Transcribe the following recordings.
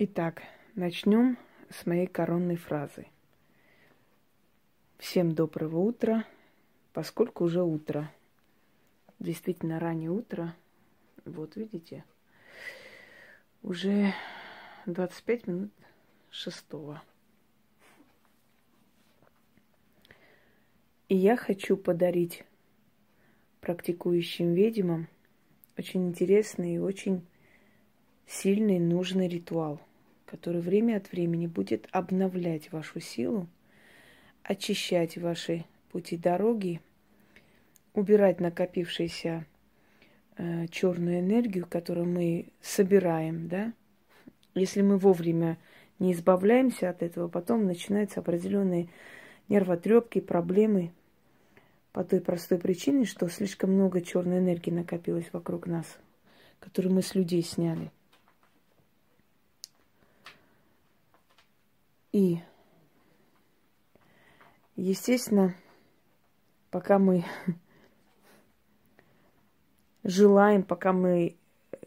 Итак, начнем с моей коронной фразы. Всем доброго утра, поскольку уже утро. Действительно раннее утро. Вот видите, уже 25 минут шестого. И я хочу подарить практикующим ведьмам очень интересный и очень сильный, нужный ритуал, который время от времени будет обновлять вашу силу, очищать ваши пути дороги, убирать накопившуюся э, черную энергию, которую мы собираем, да. Если мы вовремя не избавляемся от этого, потом начинаются определенные нервотрепки, проблемы по той простой причине, что слишком много черной энергии накопилось вокруг нас, которую мы с людей сняли. И, естественно, пока мы желаем, пока мы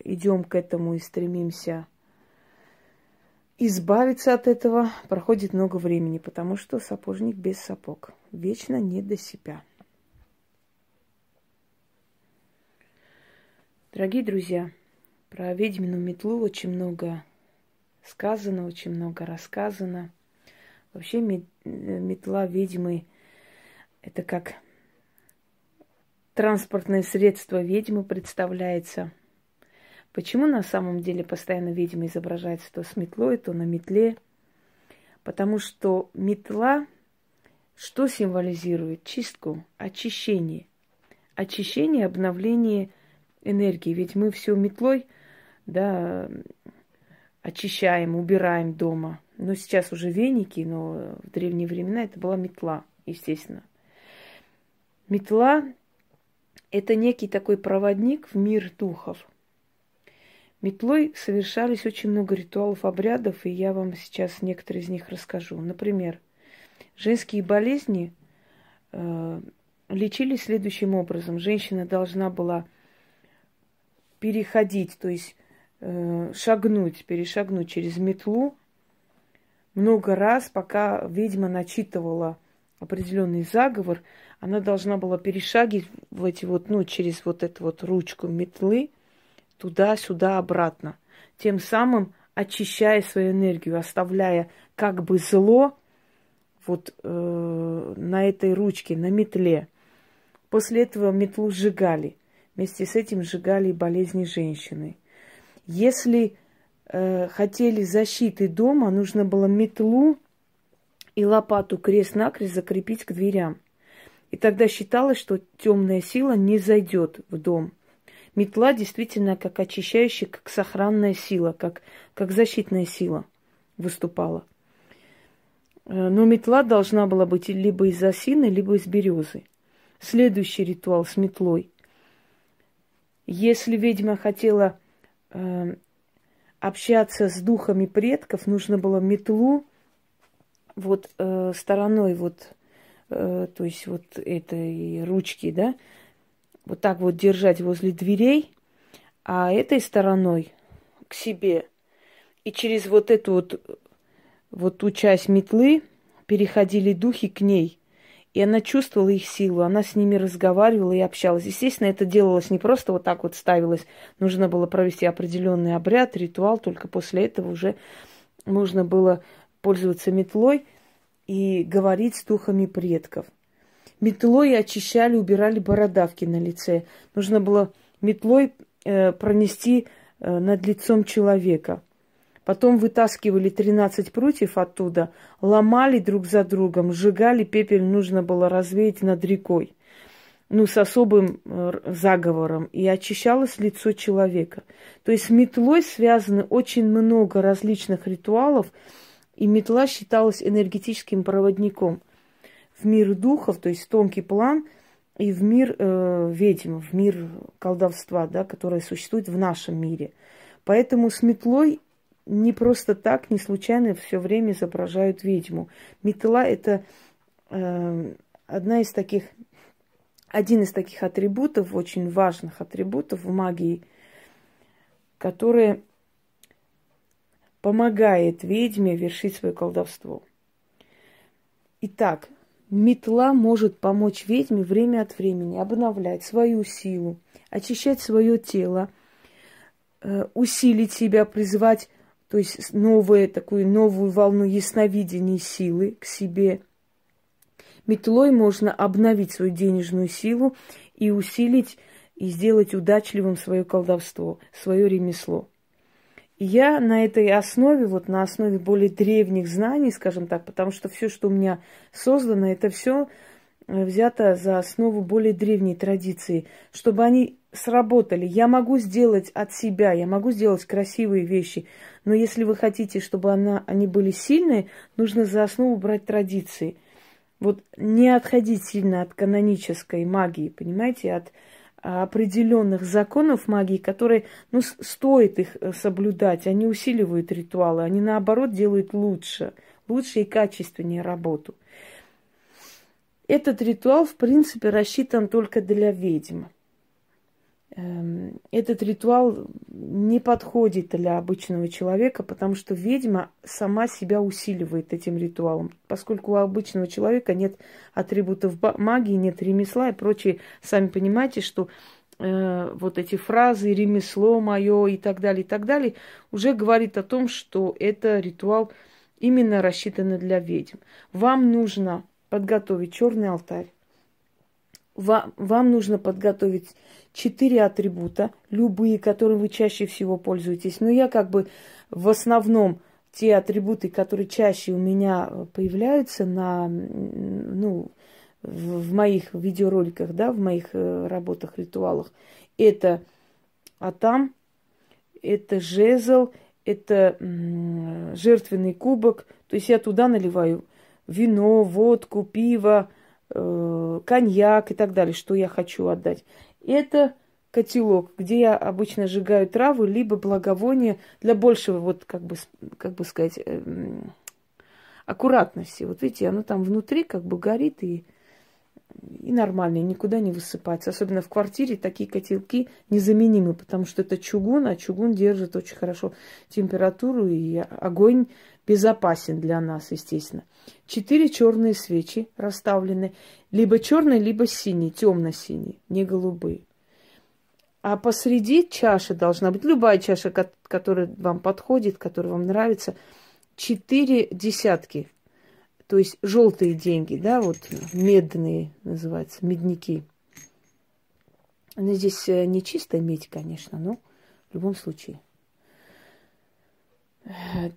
идем к этому и стремимся избавиться от этого, проходит много времени, потому что сапожник без сапог вечно не до себя. Дорогие друзья, про ведьмину метлу очень много сказано, очень много рассказано. Вообще метла ведьмы – это как транспортное средство ведьмы представляется. Почему на самом деле постоянно ведьма изображается то с метлой, то на метле? Потому что метла что символизирует? Чистку, очищение. Очищение, обновление – энергии. Ведь мы все метлой, да, очищаем, убираем дома. Но сейчас уже веники, но в древние времена это была метла, естественно. Метла – это некий такой проводник в мир духов. Метлой совершались очень много ритуалов, обрядов, и я вам сейчас некоторые из них расскажу. Например, женские болезни э, лечились следующим образом. Женщина должна была переходить, то есть шагнуть, перешагнуть через метлу много раз, пока ведьма начитывала определенный заговор, она должна была перешагивать вот, ну, через вот эту вот ручку метлы туда-сюда, обратно. Тем самым очищая свою энергию, оставляя как бы зло вот э, на этой ручке, на метле. После этого метлу сжигали. Вместе с этим сжигали болезни женщины. Если э, хотели защиты дома, нужно было метлу и лопату крест-накрест закрепить к дверям. И тогда считалось, что темная сила не зайдет в дом. Метла действительно как очищающая, как сохранная сила, как, как защитная сила выступала. Э, но метла должна была быть либо из осины, либо из березы. Следующий ритуал с метлой. Если ведьма хотела общаться с духами предков, нужно было метлу вот э, стороной вот, э, то есть вот этой ручки, да, вот так вот держать возле дверей, а этой стороной к себе. И через вот эту вот, вот ту часть метлы переходили духи к ней. И она чувствовала их силу, она с ними разговаривала и общалась. Естественно, это делалось не просто вот так вот ставилось. Нужно было провести определенный обряд, ритуал, только после этого уже нужно было пользоваться метлой и говорить с духами предков. Метлой очищали, убирали бородавки на лице. Нужно было метлой э, пронести э, над лицом человека – Потом вытаскивали 13 прутьев оттуда, ломали друг за другом, сжигали, пепель нужно было развеять над рекой. Ну, с особым э, заговором. И очищалось лицо человека. То есть с метлой связаны очень много различных ритуалов, и метла считалась энергетическим проводником в мир духов, то есть тонкий план, и в мир э, ведьм, в мир колдовства, да, которое существует в нашем мире. Поэтому с метлой не просто так, не случайно все время изображают ведьму. Метла это э, одна из таких, один из таких атрибутов, очень важных атрибутов в магии, которые помогает ведьме вершить свое колдовство. Итак, метла может помочь ведьме время от времени обновлять свою силу, очищать свое тело, э, усилить себя, призвать, то есть новую, такую новую волну ясновидения силы к себе. Метлой можно обновить свою денежную силу и усилить и сделать удачливым свое колдовство, свое ремесло. Я на этой основе, вот на основе более древних знаний, скажем так, потому что все, что у меня создано, это все э, взято за основу более древней традиции, чтобы они сработали. Я могу сделать от себя, я могу сделать красивые вещи, но если вы хотите, чтобы она, они были сильные, нужно за основу брать традиции. Вот не отходить сильно от канонической магии, понимаете, от определенных законов магии, которые, ну, стоит их э, соблюдать, они усиливают ритуалы, они наоборот делают лучше, лучше и качественнее работу. Этот ритуал, в принципе, рассчитан только для ведьм. Эм, этот ритуал не подходит для обычного человека, потому что ведьма сама себя усиливает этим ритуалом. Поскольку у обычного человека нет атрибутов магии, нет ремесла и прочее, сами понимаете, что э, вот эти фразы «ремесло мое» и так далее, и так далее, уже говорит о том, что это ритуал именно рассчитан для ведьм. Вам нужно подготовить черный алтарь, вам, вам нужно подготовить четыре атрибута, любые, которыми вы чаще всего пользуетесь. Но я как бы в основном те атрибуты, которые чаще у меня появляются на, ну, в моих видеороликах, да, в моих э, работах, ритуалах, это атам, это жезл, это жертвенный кубок. То есть я туда наливаю вино, водку, пиво, э, коньяк и так далее, что я хочу отдать. Это котелок, где я обычно сжигаю травы, либо благовония для большего, вот как бы, как бы сказать, э, аккуратности. Вот видите, оно там внутри как бы горит и, и нормально, и никуда не высыпается. Особенно в квартире такие котелки незаменимы, потому что это чугун, а чугун держит очень хорошо температуру, и огонь безопасен для нас, естественно. Четыре черные свечи расставлены, либо черные, либо синие, темно-синие, не голубые. А посреди чаши должна быть любая чаша, которая вам подходит, которая вам нравится, четыре десятки. То есть желтые деньги, да, вот медные называются, медники. Но здесь э, не чистая медь, конечно, но в любом случае.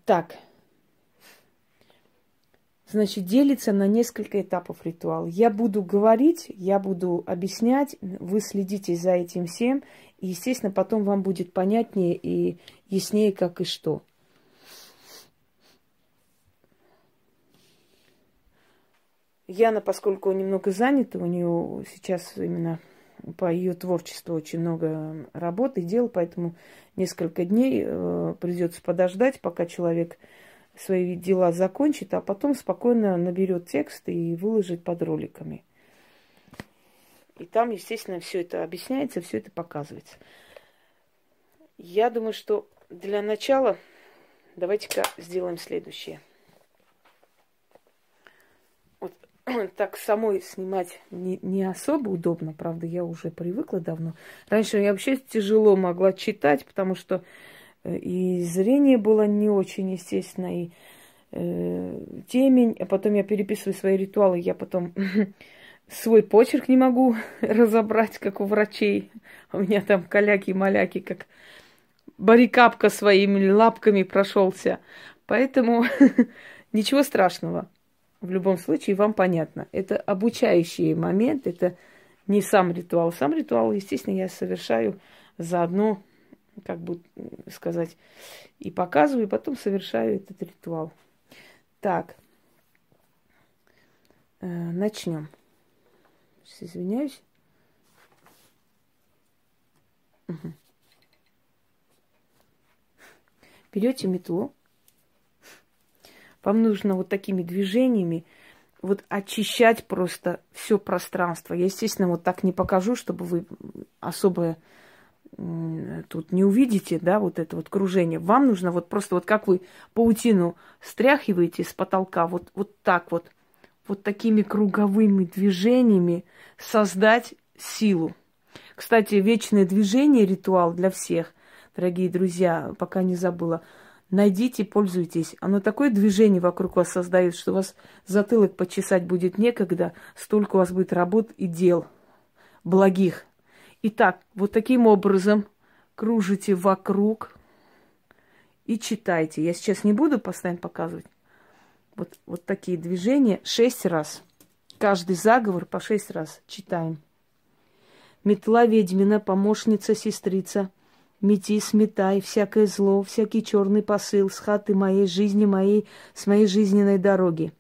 Так, значит, делится на несколько этапов ритуал. Я буду говорить, я буду объяснять, вы следите за этим всем, и, естественно, потом вам будет понятнее и яснее, как и что. Яна, поскольку немного занята, у нее сейчас именно по ее творчеству очень много работы дел, поэтому несколько дней э, придется подождать, пока человек свои дела закончит, а потом спокойно наберет текст и выложит под роликами. И там, естественно, все это объясняется, все это показывается. Я думаю, что для начала давайте-ка сделаем следующее. Вот так самой снимать не, не особо удобно, правда, я уже привыкла давно. Раньше я вообще тяжело могла читать, потому что и зрение было не очень, естественно, и э, темень. А потом я переписываю свои ритуалы, я потом свой почерк не могу разобрать, как у врачей. У меня там каляки-маляки, как барикапка своими лапками прошелся. Поэтому ничего страшного. В любом случае, вам понятно. Это обучающий момент, это не сам ритуал. Сам ритуал, естественно, я совершаю заодно как бы сказать, и показываю, и потом совершаю этот ритуал. Так, э, начнем. Извиняюсь. Угу. Берете метлу. Вам нужно вот такими движениями вот очищать просто все пространство. Я, естественно, вот так не покажу, чтобы вы особое тут не увидите, да, вот это вот кружение. Вам нужно вот просто вот как вы паутину стряхиваете с потолка, вот, вот так вот, вот такими круговыми движениями создать силу. Кстати, вечное движение ритуал для всех, дорогие друзья, пока не забыла. Найдите, пользуйтесь. Оно такое движение вокруг вас создает, что у вас затылок почесать будет некогда, столько у вас будет работ и дел благих. Итак, вот таким образом кружите вокруг и читайте. Я сейчас не буду постоянно показывать. Вот, вот такие движения шесть раз. Каждый заговор по шесть раз читаем. Метла ведьмина, помощница, сестрица, мети, сметай, всякое зло, всякий черный посыл с хаты моей жизни моей, с моей жизненной дороги.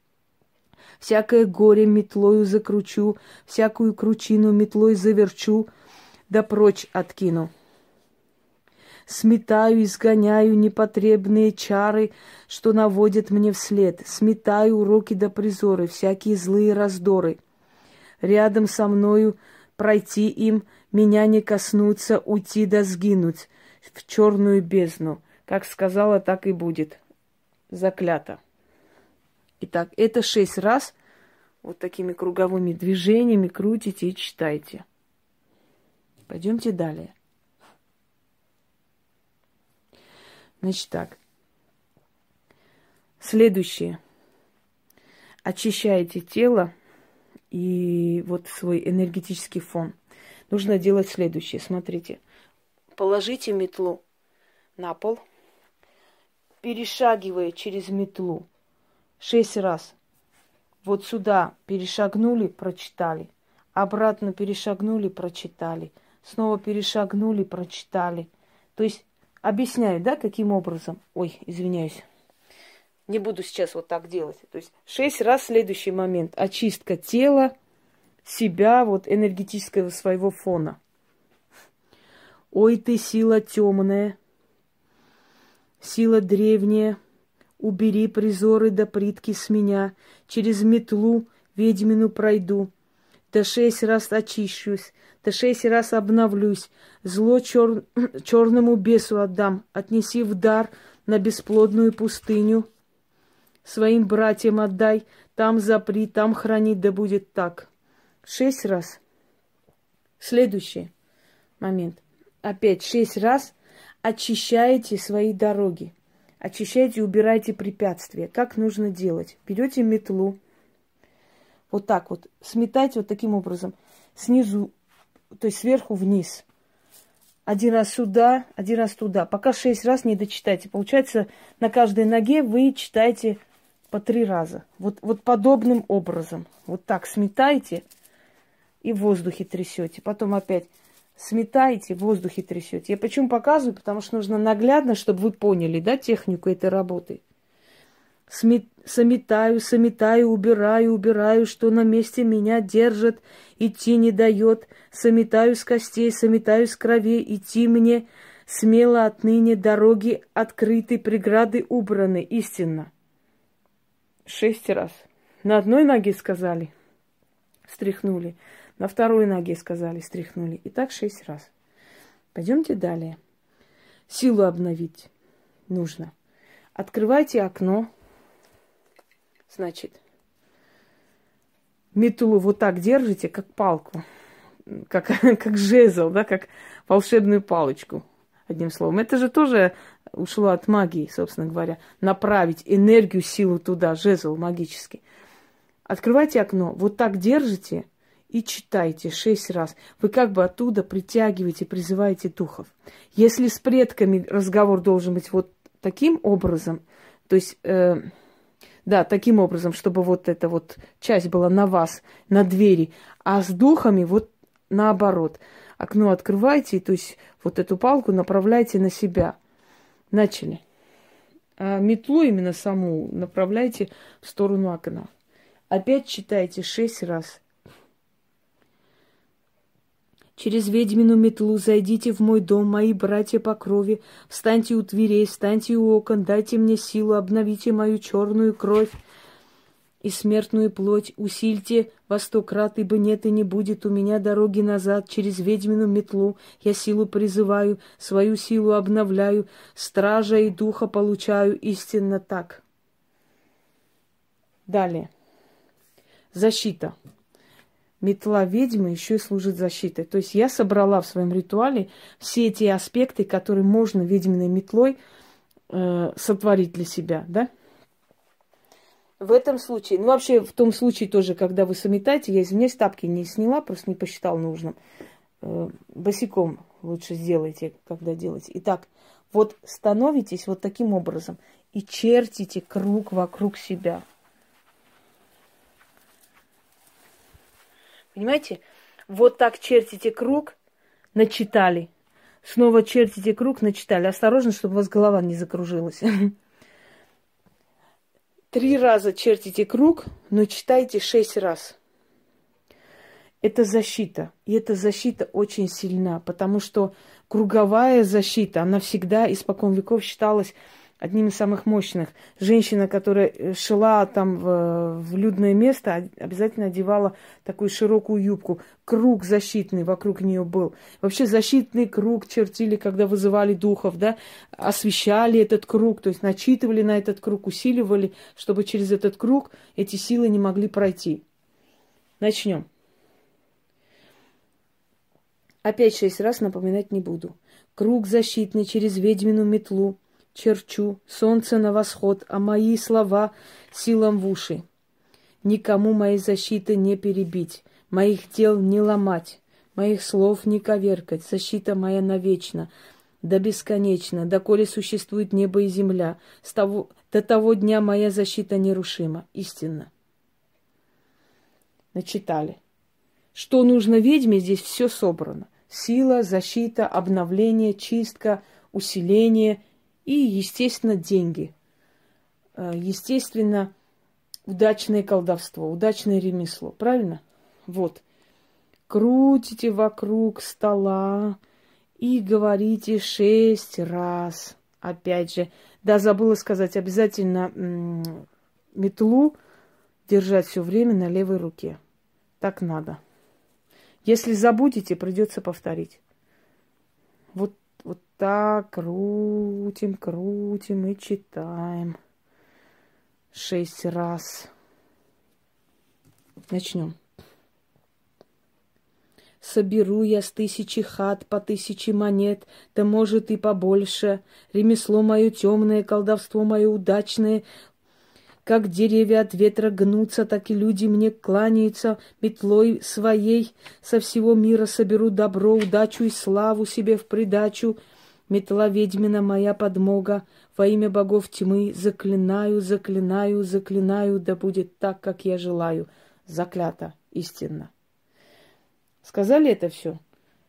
Всякое горе метлою закручу, всякую кручину метлой заверчу, да прочь откину. Сметаю, изгоняю непотребные чары, что наводят мне вслед. Сметаю уроки да призоры, всякие злые раздоры. Рядом со мною пройти им, меня не коснуться, уйти да сгинуть в черную бездну. Как сказала, так и будет. Заклято. Итак, это шесть раз вот такими круговыми движениями крутите и читайте. Пойдемте далее. Значит так. Следующее. Очищаете тело и вот свой энергетический фон. Нужно делать следующее. Смотрите. Положите метлу на пол, перешагивая через метлу шесть раз. Вот сюда перешагнули, прочитали. Обратно перешагнули, прочитали. Снова перешагнули, прочитали. То есть объясняю, да, каким образом. Ой, извиняюсь. Не буду сейчас вот так делать. То есть шесть раз следующий момент. Очистка тела, себя, вот энергетического своего фона. Ой, ты сила темная, сила древняя, убери призоры да притки с меня, через метлу ведьмину пройду, да шесть раз очищусь, да шесть раз обновлюсь, зло чер... черному бесу отдам, отнеси в дар на бесплодную пустыню, своим братьям отдай, там запри, там храни, да будет так. Шесть раз. Следующий момент. Опять шесть раз очищаете свои дороги. Очищайте, убирайте препятствия. Как нужно делать? Берете метлу, вот так вот, сметайте вот таким образом, снизу, то есть сверху вниз. Один раз сюда, один раз туда. Пока шесть раз не дочитайте. Получается, на каждой ноге вы читаете по три раза. Вот, вот подобным образом. Вот так сметаете и в воздухе трясете. Потом опять сметаете, в воздухе трясете. Я почему показываю? Потому что нужно наглядно, чтобы вы поняли, да, технику этой работы. Смет, сометаю, сометаю, убираю, убираю, что на месте меня держит, идти не дает. Сометаю с костей, сометаю с крови, идти мне смело отныне дороги открыты, преграды убраны, истинно. Шесть раз. На одной ноге сказали, стряхнули. На второй ноге сказали, стряхнули. И так шесть раз. Пойдемте далее. Силу обновить нужно. Открывайте окно. Значит, метлу вот так держите, как палку, как, как жезл, да, как волшебную палочку, одним словом. Это же тоже ушло от магии, собственно говоря, направить энергию, силу туда, жезл магический. Открывайте окно, вот так держите и читайте шесть раз. Вы как бы оттуда притягиваете, призываете духов. Если с предками разговор должен быть вот таким образом, то есть, э, да, таким образом, чтобы вот эта вот часть была на вас, на двери, а с духами вот наоборот. Окно открывайте, то есть вот эту палку направляйте на себя. Начали. А метлу именно саму направляйте в сторону окна. Опять читайте шесть раз. Через ведьмину метлу зайдите в мой дом, мои братья по крови. Встаньте у дверей, встаньте у окон, дайте мне силу, обновите мою черную кровь. и смертную плоть, усильте во сто крат, ибо нет и не будет у меня дороги назад через ведьмину метлу. Я силу призываю, свою силу обновляю, стража и духа получаю истинно так. Далее. Защита. Метла ведьмы еще и служит защитой. То есть я собрала в своем ритуале все эти аспекты, которые можно ведьминой метлой э, сотворить для себя, да? В этом случае, ну вообще в том случае тоже, когда вы сометаете, я извиняюсь, тапки не сняла, просто не посчитал нужным. Э, босиком лучше сделайте, когда делаете. Итак, вот становитесь вот таким образом и чертите круг вокруг себя. Понимаете? Вот так чертите круг, начитали. Снова чертите круг, начитали. Осторожно, чтобы у вас голова не закружилась. Три раза чертите круг, но читайте шесть раз. Это защита. И эта защита очень сильна, потому что круговая защита, она всегда испокон веков считалась одним из самых мощных. Женщина, которая э, шла там в, в людное место, обязательно одевала такую широкую юбку. Круг защитный вокруг нее был. Вообще защитный круг чертили, когда вызывали духов, да, освещали этот круг, то есть начитывали на этот круг, усиливали, чтобы через этот круг эти силы не могли пройти. Начнем. Опять шесть раз напоминать не буду. Круг защитный через ведьмину метлу, черчу, солнце на восход, а мои слова силам в уши. Никому моей защиты не перебить, моих дел не ломать, моих слов не коверкать, защита моя навечно, да бесконечно, доколе существует небо и земля, с того, до того дня моя защита нерушима, истинно. Начитали. Что нужно ведьме, здесь все собрано. Сила, защита, обновление, чистка, усиление – и, естественно, деньги. Э, естественно, удачное колдовство, удачное ремесло. Правильно? Вот. Крутите вокруг стола и говорите шесть раз. Опять же, да, забыла сказать, обязательно метлу держать все время на левой руке. Так надо. Если забудете, придется повторить. Вот вот так крутим, крутим и читаем. Шесть раз. Начнем. Соберу я с тысячи хат по тысяче монет, да может и побольше. Ремесло мое темное, колдовство мое удачное, как деревья от ветра гнутся, так и люди мне кланяются метлой своей. Со всего мира соберу добро, удачу и славу себе в придачу. Метла ведьмина моя подмога, во имя богов тьмы заклинаю, заклинаю, заклинаю, да будет так, как я желаю. Заклято, истинно. Сказали это все?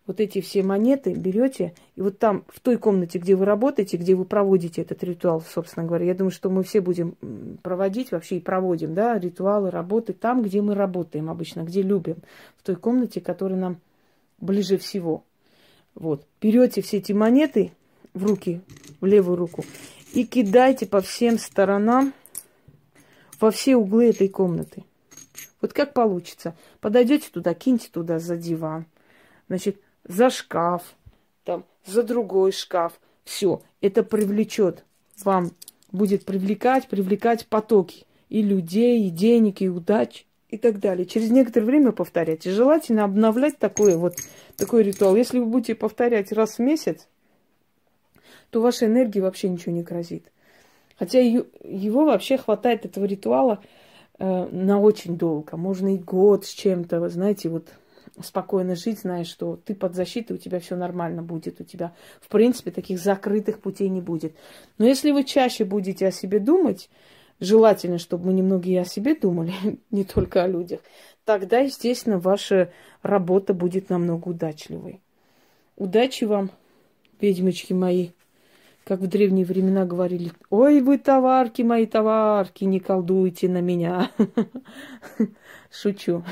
Вот эти все монеты берете, и вот там, в той комнате, где вы работаете, где вы проводите этот ритуал, собственно говоря, я думаю, что мы все будем проводить вообще и проводим, да, ритуалы, работы там, где мы работаем обычно, где любим, в той комнате, которая нам ближе всего. Вот. Берете все эти монеты в руки, в левую руку, и кидайте по всем сторонам, во все углы этой комнаты. Вот как получится. Подойдете туда, киньте туда за диван. Значит, за шкаф, там, за другой шкаф. Все, это привлечет вам, будет привлекать, привлекать потоки и людей, и денег, и удач, и так далее. Через некоторое время повторять. Желательно обновлять такой вот такой ритуал. Если вы будете повторять раз в месяц, то вашей энергии вообще ничего не грозит. Хотя его вообще хватает, этого ритуала, э, на очень долго. Можно и год с чем-то, знаете, вот спокойно жить, зная, что ты под защитой, у тебя все нормально будет, у тебя, в принципе, таких закрытых путей не будет. Но если вы чаще будете о себе думать, желательно, чтобы мы немного и о себе думали, не только о людях, тогда, естественно, ваша работа будет намного удачливой. Удачи вам, ведьмочки мои. Как в древние времена говорили, ой, вы товарки мои, товарки, не колдуйте на меня. Шучу.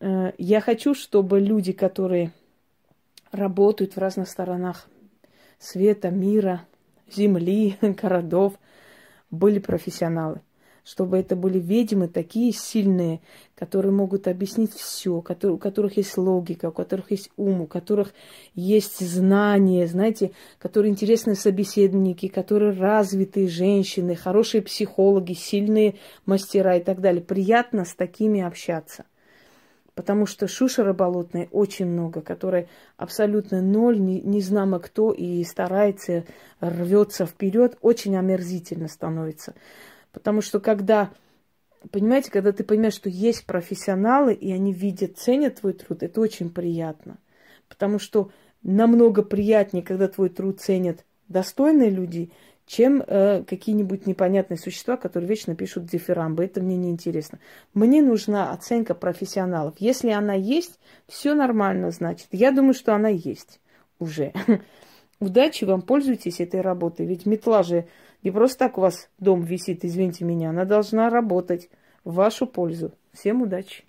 Э, я хочу, чтобы люди, которые работают в разных сторонах света, мира, земли, городов, были профессионалы. чтобы это были ведьмы такие сильные, которые могут объяснить все, у которых есть логика, у которых есть ум, у которых есть знания, знаете, которые интересные собеседники, которые развитые женщины, хорошие психологи, сильные мастера и так далее. Приятно с такими общаться. Потому что шушера болотной очень много, которая абсолютно ноль, не, не знамо кто, и старается, рвется вперед, очень омерзительно становится. Потому что когда, понимаете, когда ты понимаешь, что есть профессионалы, и они видят, ценят твой труд, это очень приятно. Потому что намного приятнее, когда твой труд ценят достойные люди, чем э, какие-нибудь непонятные существа, которые вечно пишут дифирамбы. Это мне не интересно. Мне нужна оценка профессионалов. Если она есть, все нормально, значит. Я думаю, что она есть уже. Удачи вам, пользуйтесь этой работой. Ведь метла же не просто так у вас дом висит, извините меня, она должна работать в вашу пользу. Всем удачи!